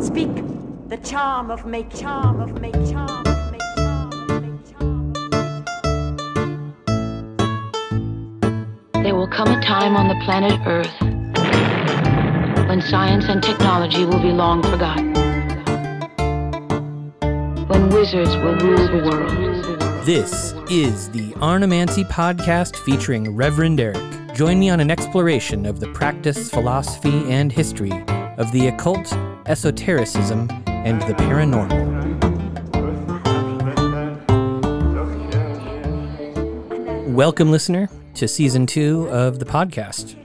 Speak the charm of make charm of make charm of make charm of make charm. There will come a time on the planet Earth when science and technology will be long forgotten. When wizards will rule the world. This is the Arnemancy podcast featuring Reverend Eric. Join me on an exploration of the practice, philosophy, and history of the occult, esotericism, and the paranormal. Welcome, listener, to season two of the podcast.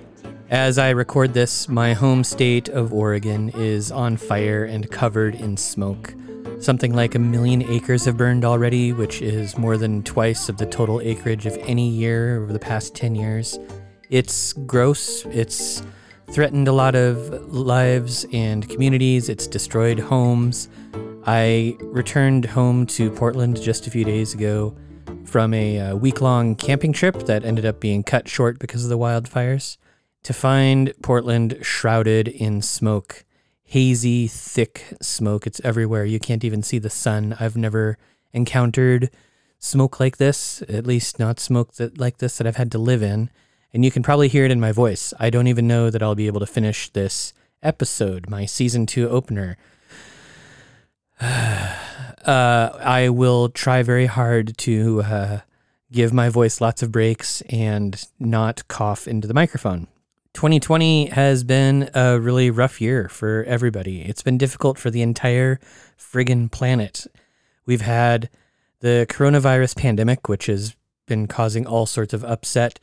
As I record this, my home state of Oregon is on fire and covered in smoke. Something like a million acres have burned already, which is more than twice of the total acreage of any year over the past 10 years. It's gross. It's threatened a lot of lives and communities. It's destroyed homes. I returned home to Portland just a few days ago from a uh, week long camping trip that ended up being cut short because of the wildfires to find Portland shrouded in smoke. Hazy, thick smoke. It's everywhere. You can't even see the sun. I've never encountered smoke like this, at least not smoke that, like this that I've had to live in. And you can probably hear it in my voice. I don't even know that I'll be able to finish this episode, my season two opener. uh, I will try very hard to uh, give my voice lots of breaks and not cough into the microphone. 2020 has been a really rough year for everybody. It's been difficult for the entire friggin' planet. We've had the coronavirus pandemic, which has been causing all sorts of upset,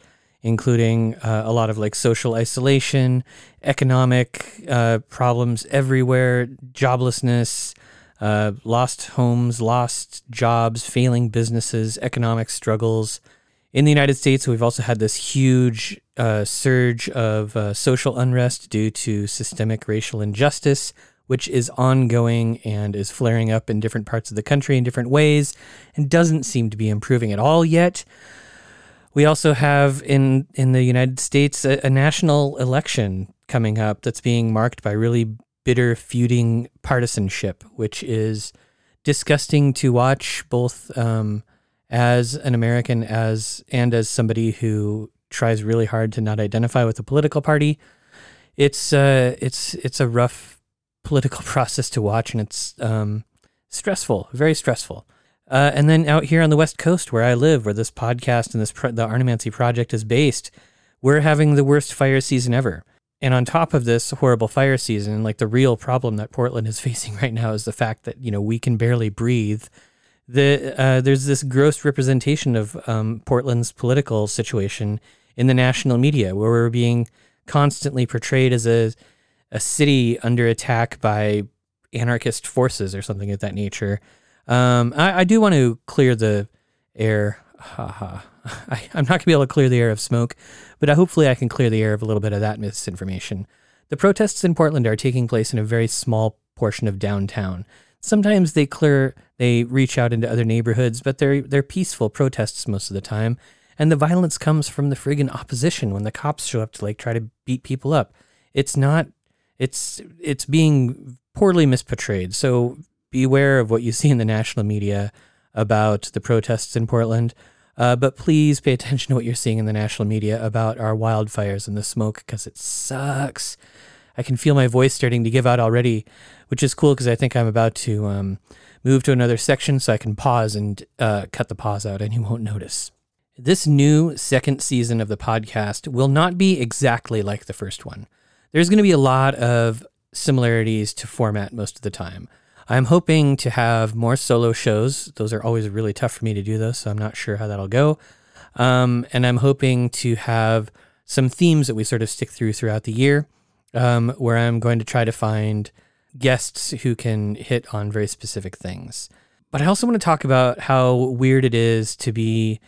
including uh, a lot of like social isolation, economic uh, problems everywhere, joblessness, uh, lost homes, lost jobs, failing businesses, economic struggles. In the United States, we've also had this huge uh, surge of uh, social unrest due to systemic racial injustice, which is ongoing and is flaring up in different parts of the country in different ways and doesn't seem to be improving at all yet. We also have in, in the United States a, a national election coming up that's being marked by really bitter feuding partisanship, which is disgusting to watch both um, as an American as and as somebody who tries really hard to not identify with a political party. It's uh, it's it's a rough political process to watch, and it's um, stressful, very stressful. Uh, and then out here on the West Coast, where I live, where this podcast and this pro- the Arnemancy project is based, we're having the worst fire season ever. And on top of this horrible fire season, like the real problem that Portland is facing right now is the fact that you know we can barely breathe. The uh, there's this gross representation of um, Portland's political situation in the national media, where we're being constantly portrayed as a a city under attack by anarchist forces or something of that nature. Um, I, I do want to clear the air. Ha ha. I, I'm not going to be able to clear the air of smoke, but hopefully I can clear the air of a little bit of that misinformation. The protests in Portland are taking place in a very small portion of downtown. Sometimes they clear, they reach out into other neighborhoods, but they're they're peaceful protests most of the time. And the violence comes from the friggin' opposition when the cops show up to like try to beat people up. It's not. It's it's being poorly misportrayed. So beware of what you see in the national media about the protests in Portland. Uh, but please pay attention to what you're seeing in the national media about our wildfires and the smoke because it sucks. I can feel my voice starting to give out already, which is cool because I think I'm about to um, move to another section so I can pause and uh, cut the pause out and you won't notice. This new second season of the podcast will not be exactly like the first one. There's going to be a lot of similarities to format most of the time. I'm hoping to have more solo shows. Those are always really tough for me to do, though, so I'm not sure how that'll go. Um, and I'm hoping to have some themes that we sort of stick through throughout the year, um, where I'm going to try to find guests who can hit on very specific things. But I also want to talk about how weird it is to be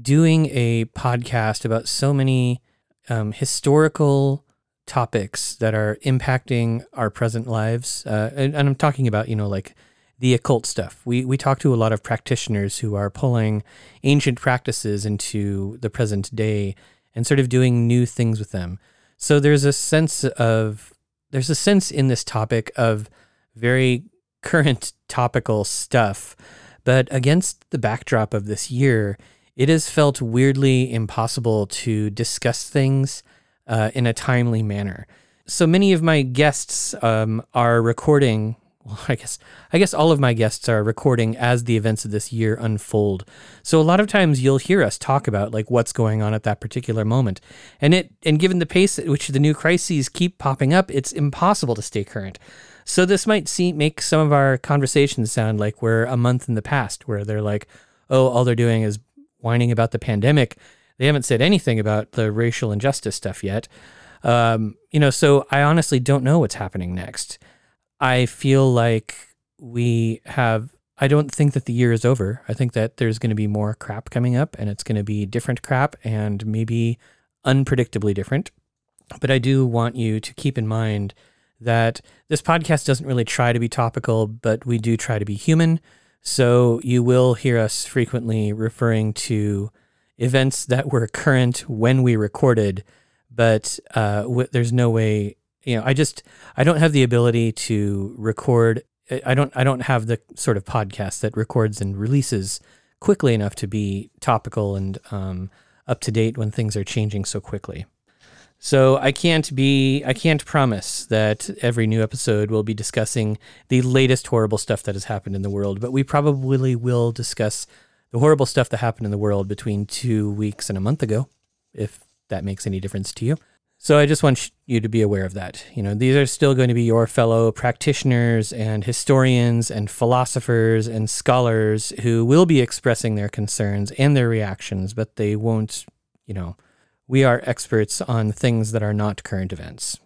doing a podcast about so many um, historical topics that are impacting our present lives. Uh, and, and, I'm talking about, you know, like the occult stuff. We, we talk to a lot of practitioners who are pulling ancient practices into the present day and sort of doing new things with them. So there's a sense of, there's a sense in this topic of very current topical stuff. But against the backdrop of this year, it has felt weirdly impossible to discuss things uh, in a timely manner. So many of my guests um, are recording. Well, I guess I guess all of my guests are recording as the events of this year unfold. So a lot of times you'll hear us talk about like what's going on at that particular moment, and it and given the pace at which the new crises keep popping up, it's impossible to stay current. So this might seem make some of our conversations sound like we're a month in the past, where they're like, "Oh, all they're doing is whining about the pandemic." They haven't said anything about the racial injustice stuff yet. Um, you know, so I honestly don't know what's happening next. I feel like we have. I don't think that the year is over. I think that there's going to be more crap coming up, and it's going to be different crap, and maybe unpredictably different. But I do want you to keep in mind that this podcast doesn't really try to be topical, but we do try to be human. So you will hear us frequently referring to events that were current when we recorded, but uh, w- there's no way. You know, I just I don't have the ability to record. I don't I don't have the sort of podcast that records and releases quickly enough to be topical and um, up to date when things are changing so quickly. So I can't be I can't promise that every new episode will be discussing the latest horrible stuff that has happened in the world, but we probably will discuss the horrible stuff that happened in the world between 2 weeks and a month ago, if that makes any difference to you. So I just want you to be aware of that. You know, these are still going to be your fellow practitioners and historians and philosophers and scholars who will be expressing their concerns and their reactions, but they won't, you know, we are experts on things that are not current events.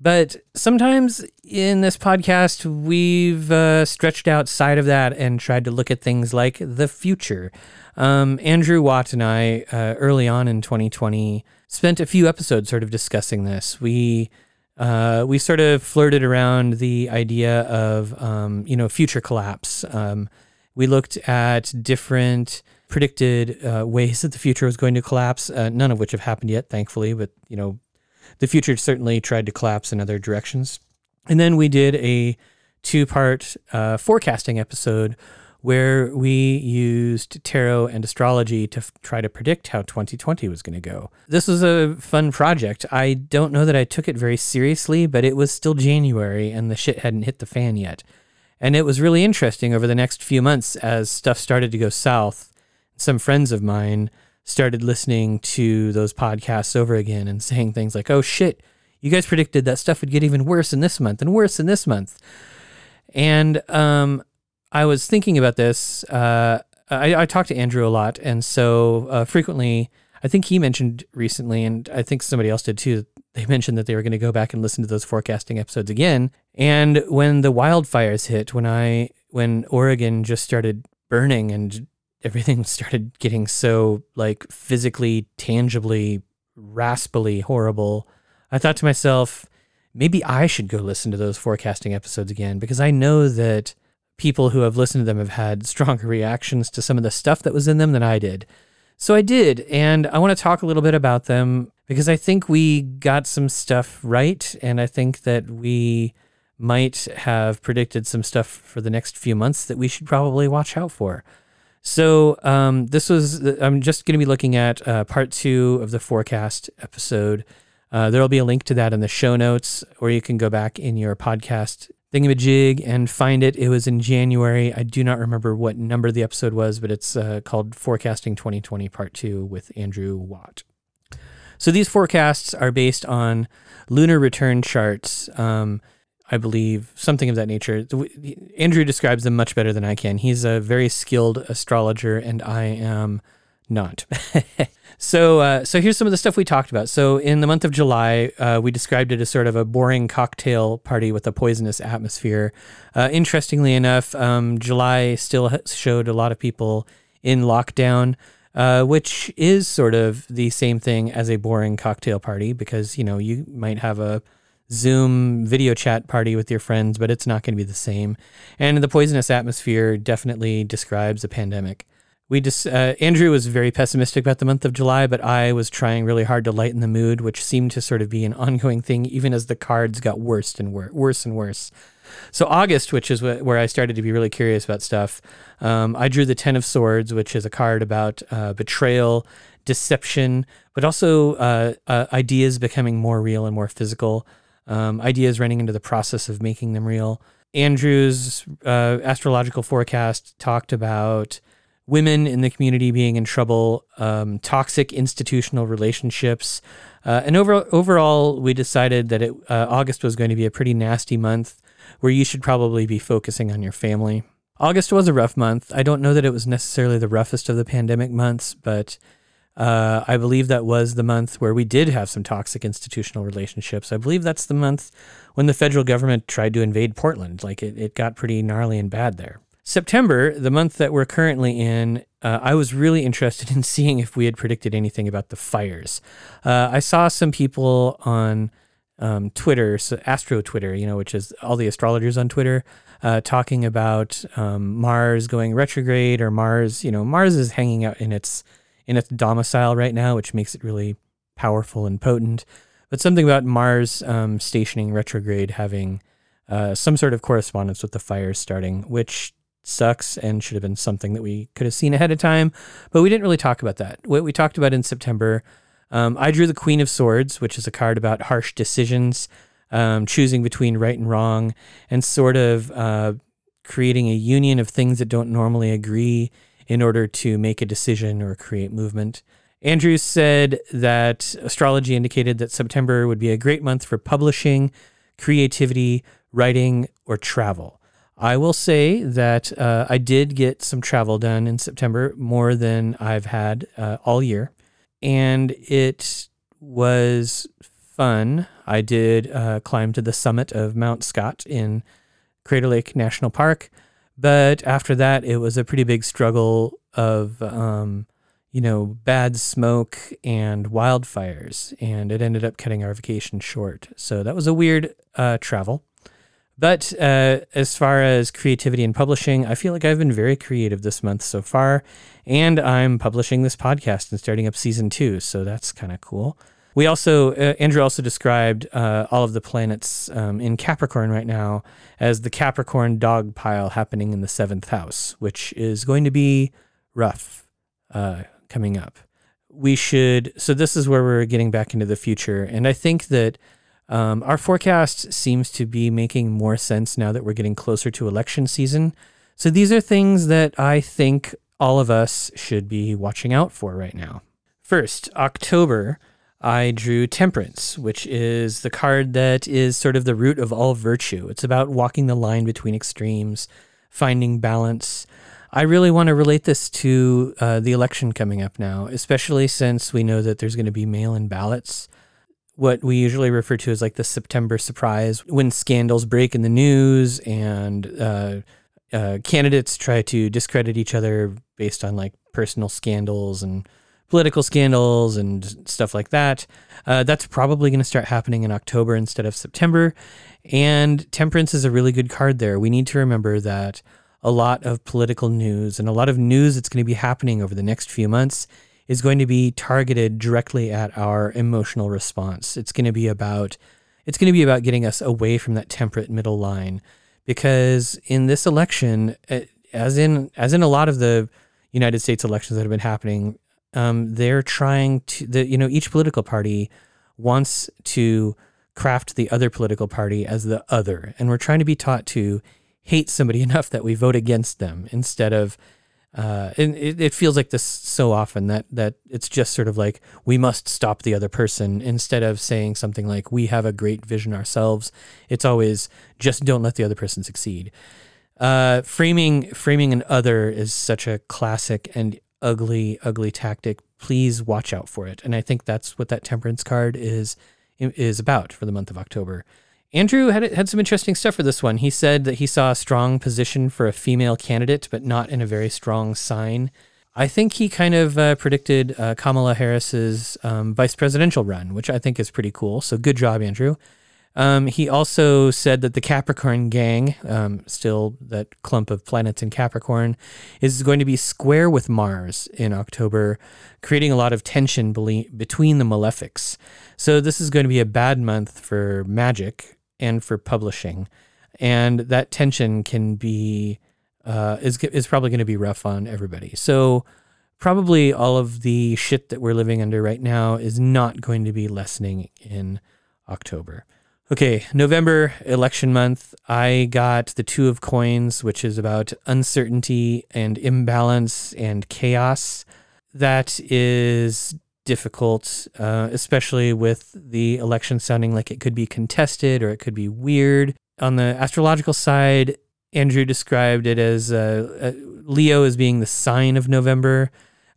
But sometimes in this podcast, we've uh, stretched outside of that and tried to look at things like the future. Um, Andrew Watt and I, uh, early on in 2020, spent a few episodes sort of discussing this. We uh, we sort of flirted around the idea of um, you know future collapse. Um, we looked at different predicted uh, ways that the future was going to collapse, uh, none of which have happened yet, thankfully. But you know, the future certainly tried to collapse in other directions. And then we did a two-part uh, forecasting episode where we used tarot and astrology to f- try to predict how 2020 was going to go. This was a fun project. I don't know that I took it very seriously, but it was still January and the shit hadn't hit the fan yet. And it was really interesting over the next few months as stuff started to go south. Some friends of mine started listening to those podcasts over again and saying things like, oh shit, you guys predicted that stuff would get even worse in this month and worse in this month. And um, I was thinking about this. Uh, I, I talked to Andrew a lot. And so uh, frequently, I think he mentioned recently, and I think somebody else did too, they mentioned that they were going to go back and listen to those forecasting episodes again. And when the wildfires hit, when I when Oregon just started burning and everything started getting so like physically, tangibly, raspily horrible, I thought to myself, maybe I should go listen to those forecasting episodes again because I know that people who have listened to them have had stronger reactions to some of the stuff that was in them than I did. So I did, and I want to talk a little bit about them because I think we got some stuff right, and I think that we might have predicted some stuff for the next few months that we should probably watch out for. So um, this was I'm just going to be looking at uh, part two of the forecast episode. Uh, there will be a link to that in the show notes, or you can go back in your podcast thingamajig and find it. It was in January. I do not remember what number the episode was, but it's uh, called Forecasting 2020 Part 2 with Andrew Watt. So these forecasts are based on lunar return charts. Um, I believe something of that nature. Andrew describes them much better than I can. He's a very skilled astrologer, and I am not. so, uh, so here's some of the stuff we talked about. So, in the month of July, uh, we described it as sort of a boring cocktail party with a poisonous atmosphere. Uh, interestingly enough, um, July still showed a lot of people in lockdown. Uh, which is sort of the same thing as a boring cocktail party because you know you might have a Zoom video chat party with your friends, but it's not going to be the same. And the poisonous atmosphere definitely describes a pandemic. We just uh, Andrew was very pessimistic about the month of July, but I was trying really hard to lighten the mood, which seemed to sort of be an ongoing thing, even as the cards got worse and wor- worse and worse. So August, which is wh- where I started to be really curious about stuff, um, I drew the Ten of Swords, which is a card about uh, betrayal, deception, but also uh, uh, ideas becoming more real and more physical. Um, ideas running into the process of making them real. Andrew's uh, astrological forecast talked about women in the community being in trouble, um, toxic institutional relationships, uh, and over, overall, we decided that it, uh, August was going to be a pretty nasty month where you should probably be focusing on your family. August was a rough month. I don't know that it was necessarily the roughest of the pandemic months, but uh, I believe that was the month where we did have some toxic institutional relationships. I believe that's the month when the federal government tried to invade Portland. Like it, it got pretty gnarly and bad there. September, the month that we're currently in, uh, I was really interested in seeing if we had predicted anything about the fires. Uh, I saw some people on um, Twitter, so Astro Twitter, you know, which is all the astrologers on Twitter, uh, talking about um, Mars going retrograde or Mars. You know, Mars is hanging out in its in its domicile right now, which makes it really powerful and potent. But something about Mars um, stationing retrograde having uh, some sort of correspondence with the fires starting, which sucks and should have been something that we could have seen ahead of time. But we didn't really talk about that. What we talked about in September, um, I drew the Queen of Swords, which is a card about harsh decisions, um, choosing between right and wrong, and sort of uh, creating a union of things that don't normally agree in order to make a decision or create movement. Andrews said that astrology indicated that September would be a great month for publishing, creativity, writing, or travel. I will say that uh, I did get some travel done in September, more than I've had uh, all year. And it was fun. I did uh, climb to the summit of Mount Scott in Crater Lake National Park. But after that, it was a pretty big struggle of, um, you know, bad smoke and wildfires. And it ended up cutting our vacation short. So that was a weird uh, travel. But uh, as far as creativity and publishing, I feel like I've been very creative this month so far. And I'm publishing this podcast and starting up season two. So that's kind of cool. We also, uh, Andrew also described uh, all of the planets um, in Capricorn right now as the Capricorn dog pile happening in the seventh house, which is going to be rough uh, coming up. We should, so this is where we're getting back into the future. And I think that um, our forecast seems to be making more sense now that we're getting closer to election season. So these are things that I think all of us should be watching out for right now. First, October, I drew Temperance, which is the card that is sort of the root of all virtue. It's about walking the line between extremes, finding balance. I really want to relate this to uh, the election coming up now, especially since we know that there's going to be mail in ballots what we usually refer to as like the September surprise when scandals break in the news and uh, uh, candidates try to discredit each other based on like personal scandals and political scandals and stuff like that. Uh, that's probably going to start happening in October instead of September. And temperance is a really good card there. We need to remember that a lot of political news and a lot of news that's going to be happening over the next few months is going to be targeted directly at our emotional response. It's going to be about it's going to be about getting us away from that temperate middle line because in this election eh, as in as in a lot of the United States elections that have been happening um, they're trying to the you know each political party wants to craft the other political party as the other and we're trying to be taught to hate somebody enough that we vote against them instead of uh, and it, it feels like this so often that that it's just sort of like we must stop the other person instead of saying something like we have a great vision ourselves. It's always just don't let the other person succeed. Uh, framing framing an other is such a classic and ugly ugly tactic. Please watch out for it. And I think that's what that temperance card is is about for the month of October. Andrew had had some interesting stuff for this one. He said that he saw a strong position for a female candidate, but not in a very strong sign. I think he kind of uh, predicted uh, Kamala Harris's um, vice presidential run, which I think is pretty cool. So good job, Andrew. Um, he also said that the Capricorn gang, um, still that clump of planets in Capricorn, is going to be square with Mars in October, creating a lot of tension between the malefics. So this is going to be a bad month for magic and for publishing. and that tension can be uh, is is probably going to be rough on everybody. So probably all of the shit that we're living under right now is not going to be lessening in October. Okay, November election month. I got the Two of Coins, which is about uncertainty and imbalance and chaos. That is difficult, uh, especially with the election sounding like it could be contested or it could be weird. On the astrological side, Andrew described it as uh, uh, Leo as being the sign of November.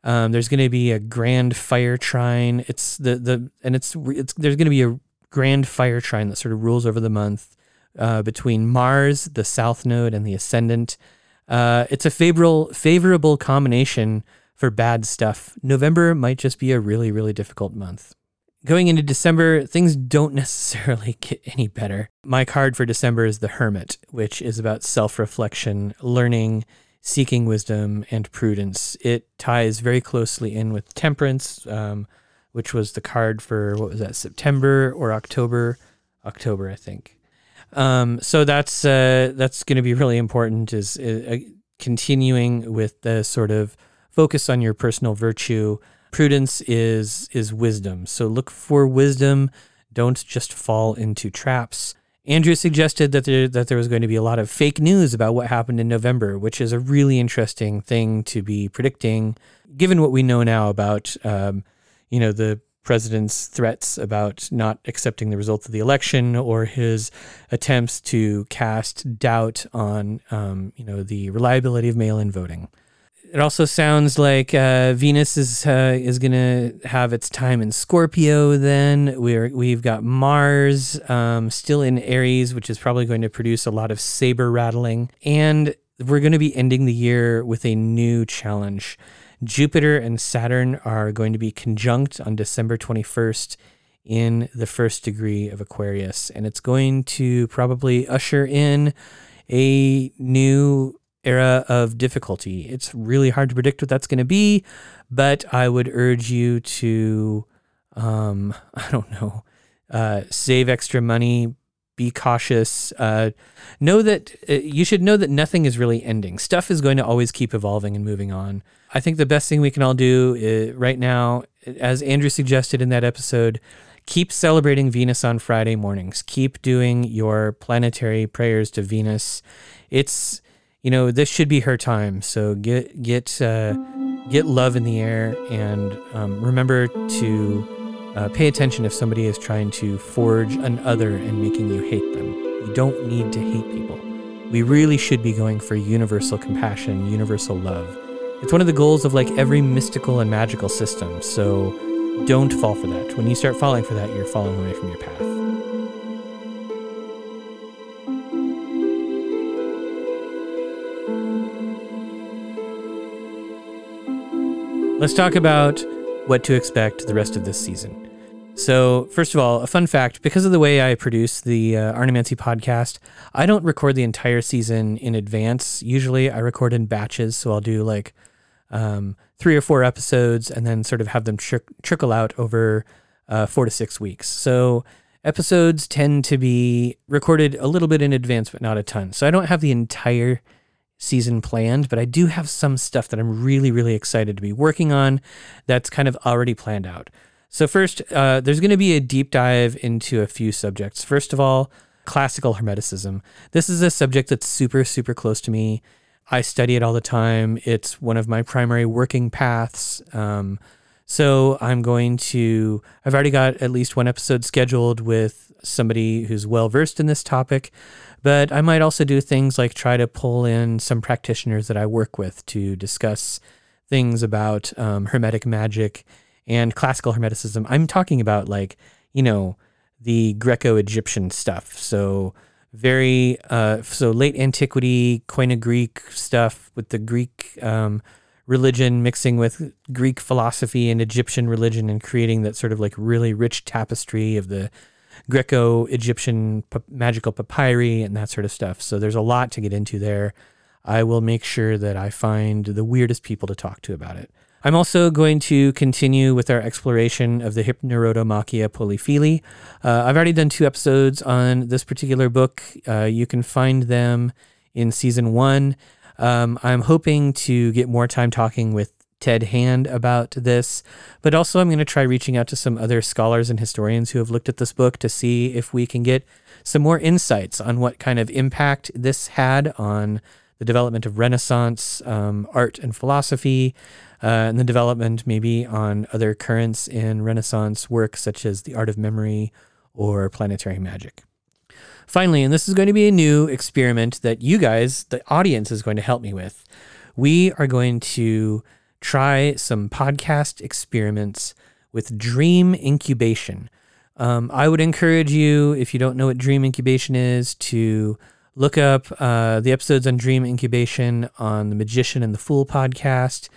Um, there's going to be a grand fire trine. It's the the and it's it's there's going to be a grand fire trine that sort of rules over the month uh, between Mars, the South Node, and the Ascendant. Uh, it's a favorable favorable combination for bad stuff. November might just be a really really difficult month. Going into December, things don't necessarily get any better. My card for December is the Hermit, which is about self reflection, learning, seeking wisdom, and prudence. It ties very closely in with Temperance, um, which was the card for what was that, September or October? October, I think. Um, so that's uh, that's going to be really important. Is uh, continuing with the sort of focus on your personal virtue Prudence is is wisdom. So look for wisdom. Don't just fall into traps. Andrew suggested that there that there was going to be a lot of fake news about what happened in November, which is a really interesting thing to be predicting, given what we know now about, um, you know, the president's threats about not accepting the results of the election or his attempts to cast doubt on, um, you know, the reliability of mail-in voting. It also sounds like uh, Venus is uh, is gonna have its time in Scorpio. Then we're we've got Mars um, still in Aries, which is probably going to produce a lot of saber rattling, and we're going to be ending the year with a new challenge. Jupiter and Saturn are going to be conjunct on December twenty first in the first degree of Aquarius, and it's going to probably usher in a new era of difficulty. It's really hard to predict what that's going to be, but I would urge you to, um, I don't know, uh, save extra money, be cautious. Uh, know that uh, you should know that nothing is really ending. Stuff is going to always keep evolving and moving on. I think the best thing we can all do is, uh, right now, as Andrew suggested in that episode, keep celebrating Venus on Friday mornings. Keep doing your planetary prayers to Venus. It's you know, this should be her time. So get get uh, get love in the air, and um, remember to uh, pay attention if somebody is trying to forge an other and making you hate them. You don't need to hate people. We really should be going for universal compassion, universal love. It's one of the goals of like every mystical and magical system. So don't fall for that. When you start falling for that, you're falling away from your path. Let's talk about what to expect the rest of this season. So, first of all, a fun fact because of the way I produce the uh, Arnemancy podcast, I don't record the entire season in advance. Usually I record in batches. So, I'll do like um, three or four episodes and then sort of have them tr- trickle out over uh, four to six weeks. So, episodes tend to be recorded a little bit in advance, but not a ton. So, I don't have the entire season planned, but I do have some stuff that I'm really, really excited to be working on that's kind of already planned out. So, first, uh, there's going to be a deep dive into a few subjects. First of all, classical Hermeticism. This is a subject that's super, super close to me. I study it all the time. It's one of my primary working paths. Um, so, I'm going to, I've already got at least one episode scheduled with somebody who's well versed in this topic. But I might also do things like try to pull in some practitioners that I work with to discuss things about um, Hermetic magic and classical Hermeticism. I'm talking about like, you know, the Greco Egyptian stuff. So, very, uh, so late antiquity, Koine Greek stuff with the Greek um, religion mixing with Greek philosophy and Egyptian religion and creating that sort of like really rich tapestry of the Greco Egyptian p- magical papyri and that sort of stuff. So there's a lot to get into there. I will make sure that I find the weirdest people to talk to about it. I'm also going to continue with our exploration of the Hypnerotomachia Poliphili. Uh, I've already done two episodes on this particular book. Uh, you can find them in season one. Um, I'm hoping to get more time talking with Ted Hand about this, but also I'm going to try reaching out to some other scholars and historians who have looked at this book to see if we can get some more insights on what kind of impact this had on the development of Renaissance um, art and philosophy, uh, and the development maybe on other currents in Renaissance work such as the art of memory or planetary magic. Finally, and this is going to be a new experiment that you guys, the audience, is going to help me with. We are going to try some podcast experiments with dream incubation. Um, I would encourage you, if you don't know what dream incubation is, to look up uh, the episodes on dream incubation on the Magician and the Fool podcast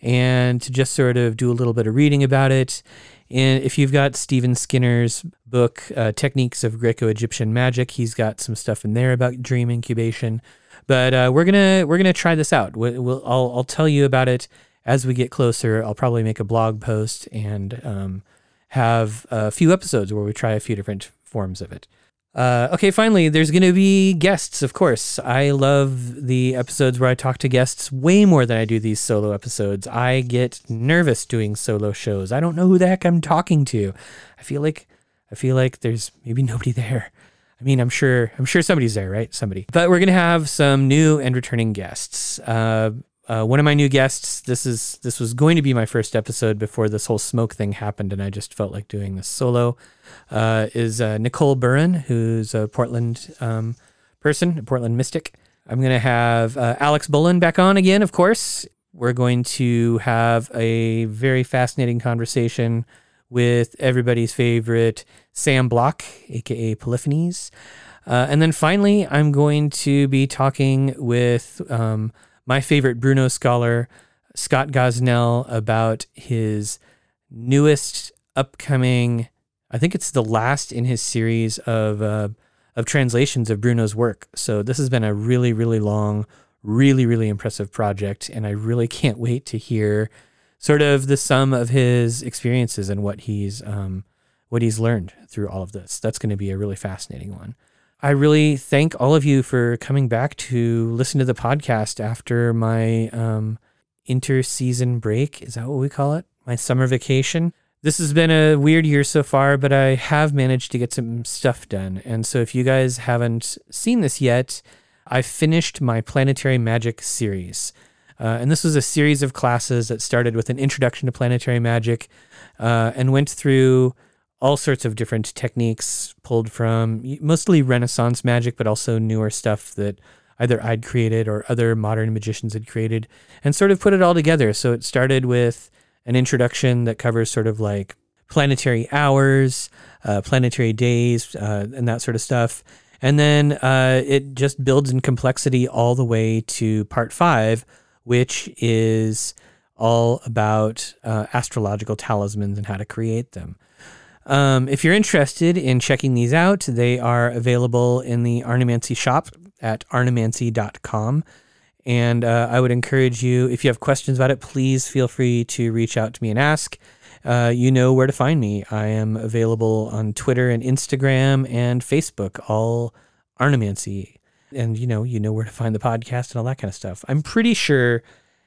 and to just sort of do a little bit of reading about it. And if you've got Stephen Skinner's book, uh, Techniques of Greco Egyptian Magic, he's got some stuff in there about dream incubation. But uh, we're gonna we're gonna try this out. We'll, we'll, I'll I'll tell you about it as we get closer. I'll probably make a blog post and um, have a few episodes where we try a few different forms of it. Uh, okay, finally, there's going to be guests, of course. I love the episodes where I talk to guests way more than I do these solo episodes. I get nervous doing solo shows. I don't know who the heck I'm talking to. I feel like I feel like there's maybe nobody there. I mean, I'm sure I'm sure somebody's there, right? Somebody. But we're gonna have some new and returning guests. Uh, uh, one of my new guests. This is this was going to be my first episode before this whole smoke thing happened, and I just felt like doing this solo. Uh, is uh, Nicole Burren, who's a Portland um, person, a Portland mystic. I'm going to have uh, Alex Bullen back on again, of course. We're going to have a very fascinating conversation with everybody's favorite Sam Block, aka Polyphanes. Uh, and then finally, I'm going to be talking with um, my favorite Bruno scholar, Scott Gosnell, about his newest upcoming, I think it's the last in his series of, uh, of translations of Bruno's work. So this has been a really, really long, really, really impressive project. And I really can't wait to hear sort of the sum of his experiences and what he's, um, what he's learned through all of this. That's going to be a really fascinating one. I really thank all of you for coming back to listen to the podcast after my um, inter-season break. Is that what we call it? My summer vacation. This has been a weird year so far, but I have managed to get some stuff done. And so, if you guys haven't seen this yet, I finished my planetary magic series. Uh, and this was a series of classes that started with an introduction to planetary magic uh, and went through all sorts of different techniques pulled from mostly Renaissance magic, but also newer stuff that either I'd created or other modern magicians had created, and sort of put it all together. So it started with an introduction that covers sort of like planetary hours, uh, planetary days, uh, and that sort of stuff. And then uh, it just builds in complexity all the way to part five, which is all about uh, astrological talismans and how to create them. Um, if you're interested in checking these out, they are available in the Arnemancy shop at arnemancy.com. And uh, I would encourage you, if you have questions about it, please feel free to reach out to me and ask. Uh, you know where to find me. I am available on Twitter and Instagram and Facebook, all Arnemancy. And you know, you know where to find the podcast and all that kind of stuff. I'm pretty sure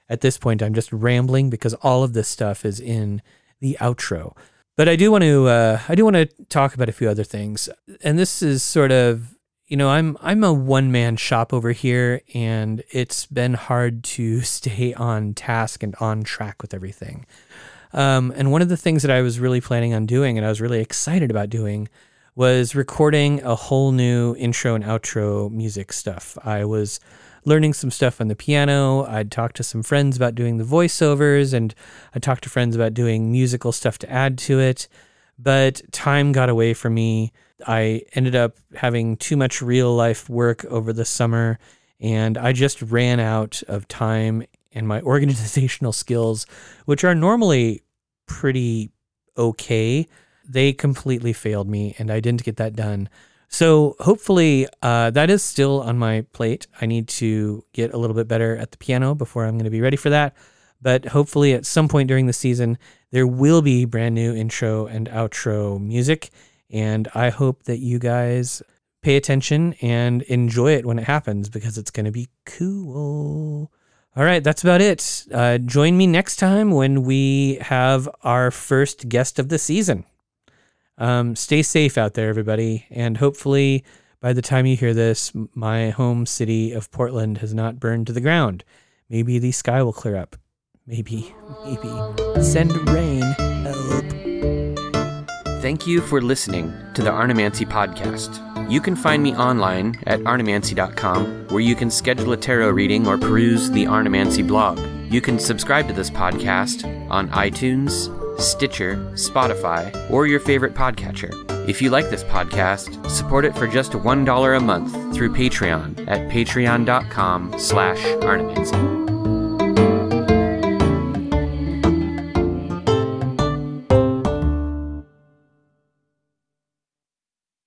at this point I'm just rambling because all of this stuff is in the outro. But I do want to uh, I do want to talk about a few other things, and this is sort of you know I'm I'm a one man shop over here, and it's been hard to stay on task and on track with everything. Um, and one of the things that I was really planning on doing, and I was really excited about doing, was recording a whole new intro and outro music stuff. I was learning some stuff on the piano. I'd talked to some friends about doing the voiceovers, and I talked to friends about doing musical stuff to add to it. But time got away from me. I ended up having too much real life work over the summer, and I just ran out of time and my organizational skills, which are normally pretty okay, they completely failed me, and I didn't get that done. So hopefully uh, that is still on my plate. I need to get a little bit better at the piano before I'm going to be ready for that. but hopefully at some point during the season, there will be brand new intro and outro music. And I hope that you guys pay attention and enjoy it when it happens because it's going to be cool. All right, that's about it. Uh, join me next time when we have our first guest of the season. Um, stay safe out there, everybody. And hopefully, by the time you hear this, my home city of Portland has not burned to the ground. Maybe the sky will clear up. Maybe, maybe. Send rain. Help. Thank you for listening to the Arnemancy podcast. You can find me online at arnemancy.com, where you can schedule a tarot reading or peruse the Arnemancy blog. You can subscribe to this podcast on iTunes, Stitcher, Spotify, or your favorite podcatcher. If you like this podcast, support it for just $1 a month through Patreon at patreon.com slash arnemancy.